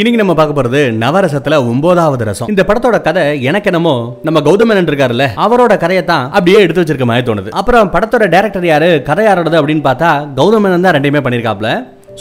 இன்னைக்கு நம்ம பார்க்க போறது நவரசத்துல ஒன்பதாவது ரசம். இந்த படத்தோட கதை எனக்கு என்னமோ நம்ம கௌதமன் இருக்காருல்ல அவரோட கதையை தான் அப்படியே எடுத்து வச்சிருக்க மாதிரி தோணுது. அப்புறம் படத்தோட டேரக்டர் யாரு கதை யாரோடது அப்படின்னு பார்த்தா கௌதமன் தான் ரெண்டையுமே பண்ணியிருக்காப்ல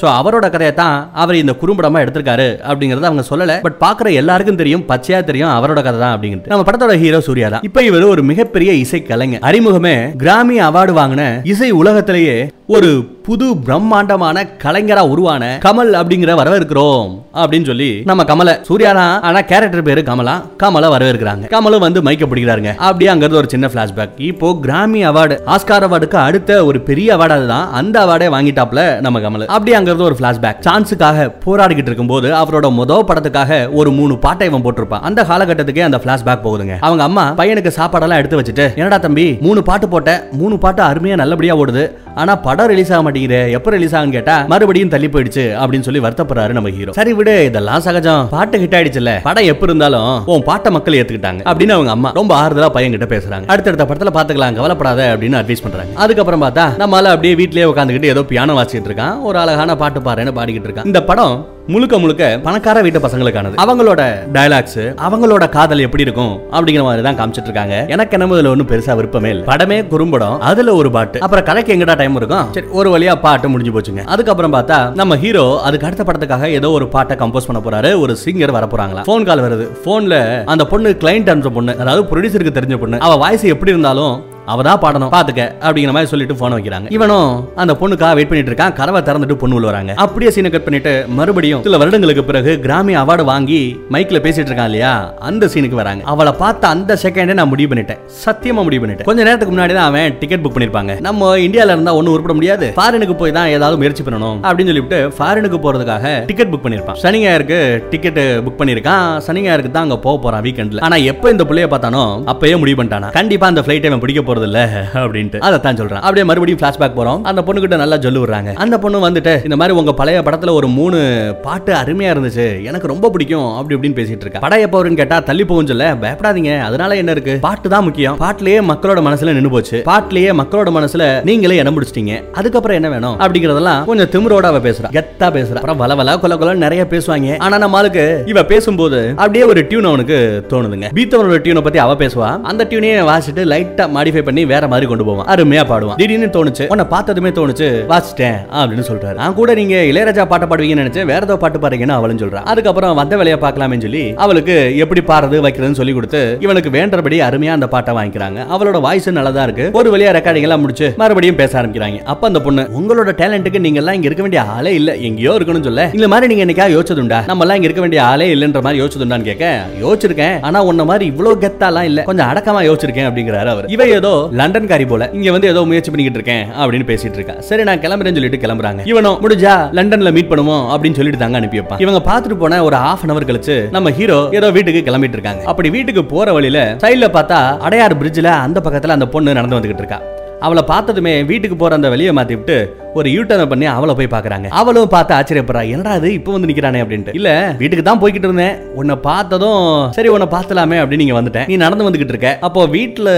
ஸோ அவரோட கதையை தான் அவர் இந்த குறும்படமா எடுத்திருக்காரு அப்படிங்கறத அவங்க சொல்லல. பட் பார்க்குற எல்லாருக்கும் தெரியும் பச்சையா தெரியும் அவரோட கதை தான் அப்படிங்கிறது நம்ம படத்தோட ஹீரோ சூர்யா தான். இப்போ இவர் ஒரு மிகப்பெரிய இசை கலைஞர் அறிமுகமே கிராமி அவார்டு வாங்கின இசை உலகத்திலேயே ஒரு புது பிரம்மாண்டமான கலைஞரா உருவான கமல் அப்படிங்கிற வரவேற்கிறோம் அப்படின்னு சொல்லி நம்ம கமல சூர்யா தான் ஆனா கேரக்டர் பேரு கமலா கமல வரவேற்கிறாங்க. கமலும் வந்து மைக்க பிடிக்கிறாருங்க. அப்படியே அங்கிருந்து ஒரு சின்ன பிளாஷ்பேக் இப்போ கிராமி அவார்டு ஆஸ்கார் அவார்டுக்கு அடுத்த ஒரு பெரிய அவார்டு அதுதான். அந்த அவார்டே வாங்கிட்டாப்ல நம்ம கமல். அப்படியே அங்கிருந்து ஒரு பிளாஷ்பேக் சான்ஸுக்காக போராடிக்கிட்டு இருக்கும்போது அவரோட மொதல் படத்துக்காக ஒரு மூணு பாட்டை இவன் போட்டிருப்பான். அந்த காலகட்டத்துக்கே அந்த பிளாஷ்பேக் போகுதுங்க. அவங்க அம்மா பையனுக்கு சாப்பாடெல்லாம் எடுத்து வச்சுட்டு என்னடா தம்பி மூணு பாட்டு போட்ட மூணு பாட்டு அருமையா நல்லபடியா ஓடுது. ஆனா படம் படம் ரிலீஸ் ஆக மாட்டேங்குது. எப்ப ரிலீஸ் ஆகும் கேட்டா மறுபடியும் தள்ளி போயிடுச்சு அப்படின்னு சொல்லி வருத்தப்படுறாரு நம்ம ஹீரோ சரி விடு இதெல்லாம் சகஜம். பாட்டு ஹிட் ஆயிடுச்சுல படம் எப்ப இருந்தாலும் உன் பாட்டை மக்கள் ஏத்துக்கிட்டாங்க அப்படின்னு அவங்க அம்மா ரொம்ப ஆறுதலா பையன் கிட்ட பேசுறாங்க. அடுத்தடுத்த படத்துல பாத்துக்கலாம் கவலைப்படாத அப்படின்னு அட்வைஸ் பண்றாங்க. அதுக்கப்புறம் பார்த்தா நம்மளால அப்படியே வீட்லயே உட்காந்துக்கிட்டு ஏதோ பியானோ வாசிச்சிட்டு இருக்கான். ஒரு அழகான பாட்டு பாருன்னு பாடிக்கிட்டு இருக்கான். இந்த படம் முழுக்க முழுக்க பணக்கார வீட்டு பசங்களுக்கானது. அவங்களோட டயலாக்ஸ் அவங்களோட காதல் எப்படி இருக்கும் அப்படிங்கிற மாதிரி தான் காமிச்சிட்டு இருக்காங்க. எனக்கு என்னமோ இதுல ஒன்றும் பெருசா விருப்பமே இல்லை. படமே குறும்படம் அதுல ஒரு பாட்டு அப்புறம் கதைக்கு எங்கடா டைம் இருக்கும்? சரி ஒரு வழியா பாட்டு முடிஞ்சு போச்சுங்க. அதுக்கப்புறம் பார்த்தா நம்ம ஹீரோ அதுக்கு அடுத்த படத்துக்காக ஏதோ ஒரு பாட்டை கம்போஸ் பண்ண போறாரு ஒரு சிங்கர் வர போறாங்களா ஃபோன் கால் வருது. போன்ல அந்த பொண்ணு கிளைண்ட் அந்த பொண்ணு அதாவது ப்ரொடியூசருக்கு தெரிஞ்ச பொண்ணு அவ வாய்ஸ் எப்படி இருந்தாலும் அவ தான் பாடணும். பாத்துக்க அப்படிங்கிற மாதிரி சொல்லிட்டு போன் வைக்கிறாங்க. இவனும் அந்த பொண்ணுக்காக வெயிட் பண்ணிட்டு இருக்கான். கதவை திறந்துட்டு பொண்ணு உள்ள வராங்க. அப்படியே சீனை கட் பண்ணிட்டு மறுபடியும் சில வருடங்களுக்கு பிறகு கிராமி அவார்டு வாங்கி மைக்ல பேசிட்டு இருக்கான் இல்லையா? அந்த சீனுக்கு வராங்க. அவளை பார்த்த அந்த செகண்டே நான் முடிவு பண்ணிட்டேன். சத்தியமா முடிவு பண்ணிட்டேன். கொஞ்ச நேரத்துக்கு முன்னாடி தான் அவன் டிக்கெட் புக் பண்ணிருப்பாங்க. நம்ம இந்தியால இருந்தா ஒன்னும் உருப்பட முடியாது. ஃபாரினுக்கு போய் தான் ஏதாவது முயற்சி பண்ணணும் அப்படின்னு சொல்லிட்டு ஃபாரினுக்கு போறதுக்காக டிக்கெட் புக் பண்ணிருப்பான். சனி ஞாயிறுக்கு டிக்கெட் புக் பண்ணிருக்கான். சனி ஞாயிறுக்கு தான் அங்க போக போறான் வீக்கெண்ட்ல ஆனா எப்ப இந்த பிள்ளைய பார்த்தானோ அப்பயே முடிவு பண்ணிட்டானா. கண்டிப்பா அந்த ஃபிளைட் அவன் பிடிக்க போறது இல்ல அப்படின்ட்டு. தான் சொல்றான். அப்படியே மறுபடியும் பிளாஷ்பேக் போறோம். அந்த பொண்ணு கிட்ட நல்லா சொல்லு விடுறாங்க அந்த பொண்ணு வந்துட்டு இந்த மாதிரி உங்க பழைய படத்துல ஒரு மூணு பாட்டு அருமையா இருந்துச்சு. எனக்கு ரொம்ப பிடிக்கும். அப்படி இப்படின்னு பேசிட்டு இருக்கா. படம் எப்போ வரும்னு கேட்டா தள்ளி போகும் சொல்ல பயப்படாதீங்க. அதனால என்ன இருக்கு? பாட்டு தான் முக்கியம். பாட்டுலயே மக்களோட மனசுல நின்னு போச்சு. பாட்டுலயே மக்களோட மனசுல நீங்களே இடம் பிடிச்சிட்டீங்க. அதுக்கப்புறம் என்ன வேணும்? அப்படிங்கறதெல்லாம் கொஞ்சம் திமிரோட அவ பேசுறா. கெத்தா பேசுறா. அப்புறம் வள வள கொல கொல நிறைய பேசுவாங்க. ஆனா நம்ம ஆளுக்கு இவ பேசும்போது அப்படியே ஒரு டியூன் அவனுக்கு தோணுதுங்க. பீத்தவனோட டியூனை பத்தி அவ பேசுவா. அந்த டியூனையே வாசிட்டு லைட்டா மாடிஃபை பண்ணி வேற மாதிரி கொண்டு போவான். அருமையா பாடுவான். திடீர்னு தோணுச்சு உன்னை பார்த்ததுமே தோணுச்சு வாசிட்டேன் அப்படின்னு சொல்றாரு. நான் கூட நீங்க இளையராஜா பாட்டு பாடுவீங்கன்னு நினைச்சேன் வேற ஏதோ பாட்டு பாடுறீங்கன்னு அவளும் சொல்றான் அதுக்கப்புறம் வந்த வேலையை பார்க்கலாமே சொல்லி அவளுக்கு எப்படி பாடுறது வைக்கிறதுன்னு சொல்லி கொடுத்து இவனுக்கு வேண்டபடி அருமையா அந்த பாட்டை வாங்கிக்கிறாங்க. அவளோட வாய்ஸ் நல்லதா இருக்கு. ஒரு வழியா ரெக்கார்டிங் எல்லாம் முடிச்சு மறுபடியும் பேச ஆரம்பிக்கிறாங்க. அப்ப அந்த பொண்ணு உங்களோட டேலண்ட்டுக்கு நீங்க எல்லாம் இங்க இருக்க வேண்டிய ஆளே இல்ல. எங்கேயோ இருக்கணும்னு சொல்ல. இந்த மாதிரி நீங்க என்னைக்கா யோசிச்சதுண்டா? நம்ம எல்லாம் இங்க இருக்க வேண்டிய ஆளே இல்லன்ற மாதிரி யோசிச்சதுண்டான்னு கேட்க யோசிச்சிருக்கேன். ஆனா உன்ன மாதிரி இவ்வளவு கெத்தாலாம் இல்ல. கொஞ்சம் அடக்கமா யோசிச்சிருக்கேன் அப்படிங்கிறாரு அவர். இவ ஏதோ லண்டன் காரி போல. இங்க வந்து ஏதோ முயற்சி பண்ணிக்கிட்டு இருக்கேன் அப்படின்னு பேசிட்டு இருக்கா. சரி நான் கிளம்புறேன்னு சொல்லிட்டு கிளம்புறாங்க. இவனும் முடிஞ்சா லண்டன்ல மீட் பண்ணுவோம் அப்படின்னு சொல்லிட்டு தாங்க அனுப்பி வைப்பான். இவங்க பாத்துட்டு போன ஒரு ஹாஃப் அன் அவர் கழிச்சு நம்ம ஹீரோ ஏதோ வீட்டுக்கு கிளம்பிட்டு இருக்காங்க. அப்படி வீட்டுக்கு போற வழியில சைட்ல பார்த்தா அடையார் பிரிட்ஜ்ல அந்த பக்கத்துல அந்த பொண்ணு நடந்து வந்துகிட்டு இருக்கா. அவளை பார்த்ததுமே வீட்டுக்கு போற அந்த வெளியே மாத்தி விட்டு ஒரு யூட்டர்ன் பண்ணி அவளை போய் பாக்குறாங்க அவளும் பார்த்து ஆச்சரியப்படுறா என்னடா அது இப்போ வந்து நிக்கிறானே? அப்படின்ட்டு. இல்ல வீட்டுக்கு தான் போய்கிட்டு இருந்தேன். உன்னை பார்த்ததும் சரி உன்னை பார்த்தலாமே அப்படின்னு நீங்க வந்துட்டேன். நீ நடந்து வந்துகிட்டு இருக்க. அப்போ வீட்டுல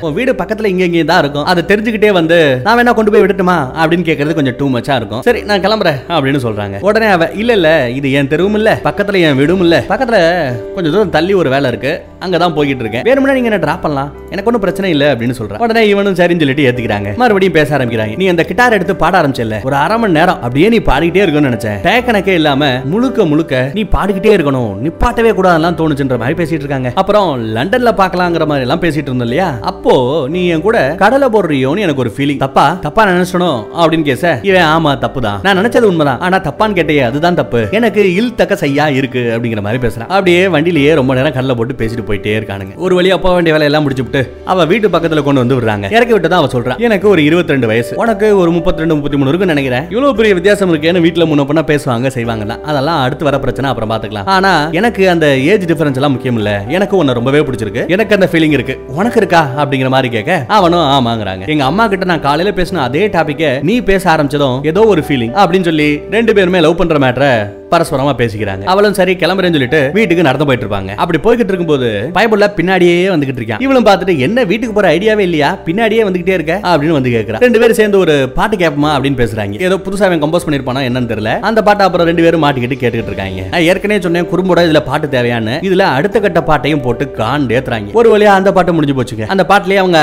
உன் வீடு பக்கத்துல இங்க இங்கே தான் இருக்கும். அதை தெரிஞ்சுக்கிட்டே வந்து நான் வேணா கொண்டு போய் விடட்டுமா? அப்படின்னு கேட்கறது கொஞ்சம் டூ மச்சா இருக்கும். சரி நான் கிளம்புறேன் அப்படின்னு சொல்றாங்க. உடனே அவ இல்ல இல்ல இது என் தெருவும் இல்ல. பக்கத்துல என் வீடும் இல்ல. பக்கத்துல கொஞ்சம் தூரம் தள்ளி ஒரு வேலை இருக்கு. அங்கதான் போய்கிட்டு இருக்கேன். வேணும்னா நீங்க என்ன டிராப் பண்ணலாம்? எனக்கு ஒன்றும் பிரச்சனை இல்ல அப்படின்னு சொல்றேன் உடனே இவனும் சரின்னு சொல்லிட்டு ஏத்துக்கிறாங்க. மறுபடியும் பேச ஆரம்பிக்கிறாங்க. நீ அந்த கிட்டார் எடுத்து பாட ஆரம்பிச்சல ஒரு அரை மணி நேரம் அப்படியே நீ பாடிக்கிட்டே இருக்கணும்னு நினைச்சேன். டேக்கணக்கே இல்லாம முழுக்க முழுக்க நீ பாடிக்கிட்டே இருக்கணும். நிப்பாட்டவே கூடாதுலாம் தோணுச்சுன்ற மாதிரி பேசிட்டு இருக்காங்க. அப்புறம் லண்டன்ல பாக்கலாங்கிற மாதிரி எல்லாம் பேசிட்டு இருந்தோம் இல்லையா? அப்போ நீ என் கூட கடலை போடுறியோன்னு எனக்கு ஒரு ஃபீலிங் தப்பா? தப்பா நினைச்சணும் அப்படின்னு கேச. இவன் ஆமா தப்பு தான் நான் நினைச்சது உண்மைதான். ஆனா தப்பான்னு கேட்டே அதுதான் தப்பு. எனக்கு இல் தக்க செய்யா இருக்கு அப்படிங்கிற மாதிரி பேசுறான். அப்படியே வண்டியிலேயே ரொம்ப நேரம் கடலை போட்டு பேசிட்டு போயிட்டே இருக்கானுங்க. ஒரு வழியா போக வேண்டிய வேலையெல்லாம் முடிச்சுட்டு அவ வீட்டு பக்கத்துல கொண்டு வந்து விடுறாங்க. இறக்கி விட்டு தான் அவ சொல்றான். எனக்கு ஒரு 22 வயசு. உனக்கு ஒரு 32 முப்பத்தி மூணு இருக்கும் நினைக்கிறேன். இவ்வளவு பெரிய வித்தியாசம் இருக்கேன்னு வீட்டுல முன்ன பண்ண பேசுவாங்க செய்வாங்க தான் அதெல்லாம் அடுத்து வர பிரச்சனை அப்புறம் பாத்துக்கலாம். ஆனா எனக்கு அந்த ஏஜ் டிஃபரன்ஸ் எல்லாம் முக்கியம் இல்ல. எனக்கு உன்ன ரொம்பவே பிடிச்சிருக்கு. எனக்கு அந்த ஃபீலிங் இருக்கு. உனக்கு இருக்கா? அப்படிங்கிற மாதிரி கேட்க அவனும் ஆமாங்கிறாங்க. எங்க அம்மா கிட்ட நான் காலையில பேசின அதே டாபிக்க நீ பேச ஆரம்பிச்சதும் ஏதோ ஒரு ஃபீலிங் அப்படின்னு சொல்லி ரெண்டு பேருமே லவ் பண்ற மேட்டரை பரஸ்பரமா பேசிக்கிறாங்க. அவளும் சரி கிளம்புறேன்னு சொல்லிட்டு வீட்டுக்கு நடந்து போயிட்டு இருப்பாங்க. அப்படி போய்கிட்டு இருக்கும்போது பயபுள்ள பின்னாடியே வந்துகிட்டு இருக்கான் இவளும் பார்த்துட்டு என்ன வீட்டுக்கு போற ஐடியாவே இல்லையா? பின்னாடியே வந்துகிட்டே இருக்க? அப்படின்னு வந்து கேக்குறா. ரெண்டு பேரும் சேர்ந்து ஒரு பாட்டு கேட்போமா அப்படின்னு பேசுறாங்க. ஏதோ புதுசா அவன் கம்போஸ் பண்ணிருப்பானா என்னன்னு தெரியல. அந்த பாட்டை அப்புறம் ரெண்டு பேரும் மாட்டிக்கிட்டு கேட்டுக்கிட்டு இருக்காங்க. நான் ஏற்கனவே சொன்னேன் குறும்போட இதுல பாட்டு தேவையான்னு. இதுல அடுத்த கட்ட பாட்டையும் போட்டு காண்டு ஏத்துறாங்க ஒரு வழியா அந்த பாட்டு முடிஞ்சு போச்சுங்க. அந்த பாட்டுலயே அவங்க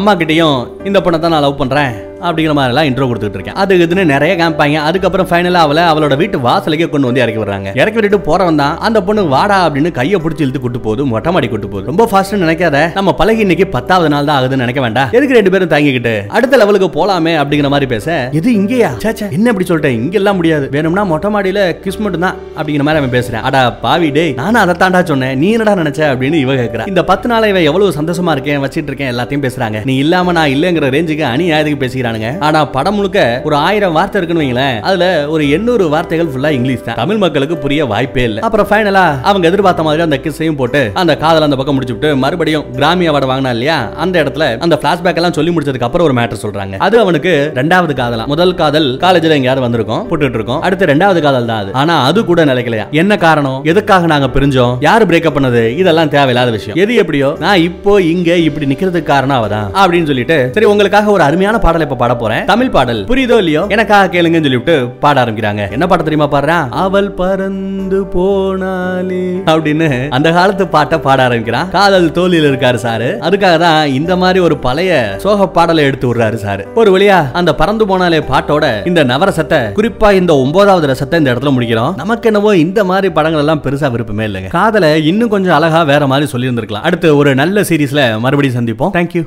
அம்மா கிட்டயும் இந்த பொண்ணை தான் நான் லவ் பண்றேன். அப்படிங்கிற மாதிரி எல்லாம் இன்ட்ரோ கொடுத்துட்டு இருக்கேன். அது இதுன்னு நிறைய காமிப்பாங்க அதுக்கப்புறம் ஃபைனலா அவளை அவளோட வீட்டு வாசலுக்கே கொண்டு வந்து இறக்கி விடுறாங்க. இறக்கி விட்டுட்டு போறவன் தான் அந்த பொண்ணு வாடா அப்படின்னு கையை பிடிச்சி இழுத்து கூட்டு போகுது மொட்டை மாடி கூட்டு போகுது. ரொம்ப ஃபாஸ்ட் நினைக்காத நம்ம பழகி இன்னைக்கு பத்தாவது நாள் தான் ஆகுதுன்னு நினைக்க வேண்டாம். எதுக்கு ரெண்டு பேரும் தாங்கிக்கிட்டு அடுத்த லெவலுக்கு போலாமே அப்படிங்கிற மாதிரி பேச இது இங்கேயா? சேச்சா என்ன இப்படி சொல்லிட்டேன் இங்கெல்லாம் முடியாது. வேணும்னா மொட்டை மாடியில கிஸ் மட்டும் தான் அப்படிங்கிற மாதிரி அவன் பேசுறேன். அடா பாவி டே நானும் அதை தாண்டா சொன்னேன். நீ என்னடா நினைச்ச அப்படின்னு இவ கேக்குறா. இந்த பத்து நாள் இவன் எவ்வளவு சந்தோஷமா இருக்கேன் வச்சிட்டு இருக்கேன் எல்லாத்தையும் பேசுறாங்க. நீ இல்லாம நான் இல்லங்கிற ரேஞ்சுக்கு அணி ஆயதுக்கு பேசிக்கிறானுங்க ஆனா படம் முழுக்க ஒரு ஆயிரம் வார்த்தை இருக்குன்னு வைங்களேன். அதுல ஒரு எண்ணூறு வார்த்தைகள் ஃபுல்லா இங்கிலீஷ் தான். தமிழ் மக்களுக்கு புரிய வாய்ப்பே இல்லை. அப்புறம் ஃபைனலா அவங்க எதிர்பார்த்த மாதிரி அந்த கிஸ்ஸையும் போட்டு அந்த காதல் அந்த பக்கம் முடிச்சு விட்டு மறுபடியும் கிராமி அவார்டு வாங்கினா இல்லையா? அந்த இடத்துல அந்த பிளாஷ்பேக் எல்லாம் சொல்லி முடிச்சதுக்கு அப்புறம் ஒரு மேட்டர் சொல்றாங்க. அது அவனுக்கு ரெண்டாவது காதலா. முதல் காதல் காலேஜ்ல எங்கயாவது வந்திருக்கும் போட்டுட்டு இருக்கோம். அடுத்து ரெண்டாவது காதல் தான் அது. ஆனா அது கூட நிலைக்கலையா? என்ன காரணம்? எதுக்காக நாங்க பிரிஞ்சோம்? யாரு பிரேக்கப் பண்ணது? இதெல்லாம் தேவையில்லாத விஷயம். எது எப்படியோ? நான் இப்போ இங்க இப்படி நிக்கிறதுக்கு காரணம் அவதான். அப்படின்னு சொல்லிட்டு சரி உங்களுக்காக ஒரு அருமையான பாடலை இப்ப பாட போறேன் தமிழ் பாடல். புரியுதோ இல்லையோ? எனக்காக கேளுங்கன்னு சொல்லிவிட்டு பாட ஆரம்பிக்கிறாங்க. என்ன பாட்டு தெரியுமா பாடுறான் அவள் பறந்து போனாலே அப்படின்னு அந்த காலத்து பாட்டை பாட ஆரம்பிக்கிறான். காதல் தோல்வியில் இருக்காரு சாரு. அதுக்காக தான் இந்த மாதிரி ஒரு பழைய சோக பாடலை எடுத்து விடுறாரு சாரு. ஒரு வழியா அந்த பறந்து போனாலே பாட்டோட இந்த நவரசத்தை குறிப்பா இந்த ஒன்பதாவது ரசத்தை இந்த இடத்துல முடிக்கிறோம். நமக்கு என்னவோ இந்த மாதிரி படங்கள் எல்லாம் பெருசா விருப்பமே இல்லைங்க. காதலை இன்னும் கொஞ்சம் அழகா வேற மாதிரி சொல்லியிருந்திருக்கலாம். அடுத்து ஒரு நல்ல சீரீஸ்ல மறுபடியும் சந்திப்போம். தேங்க்யூ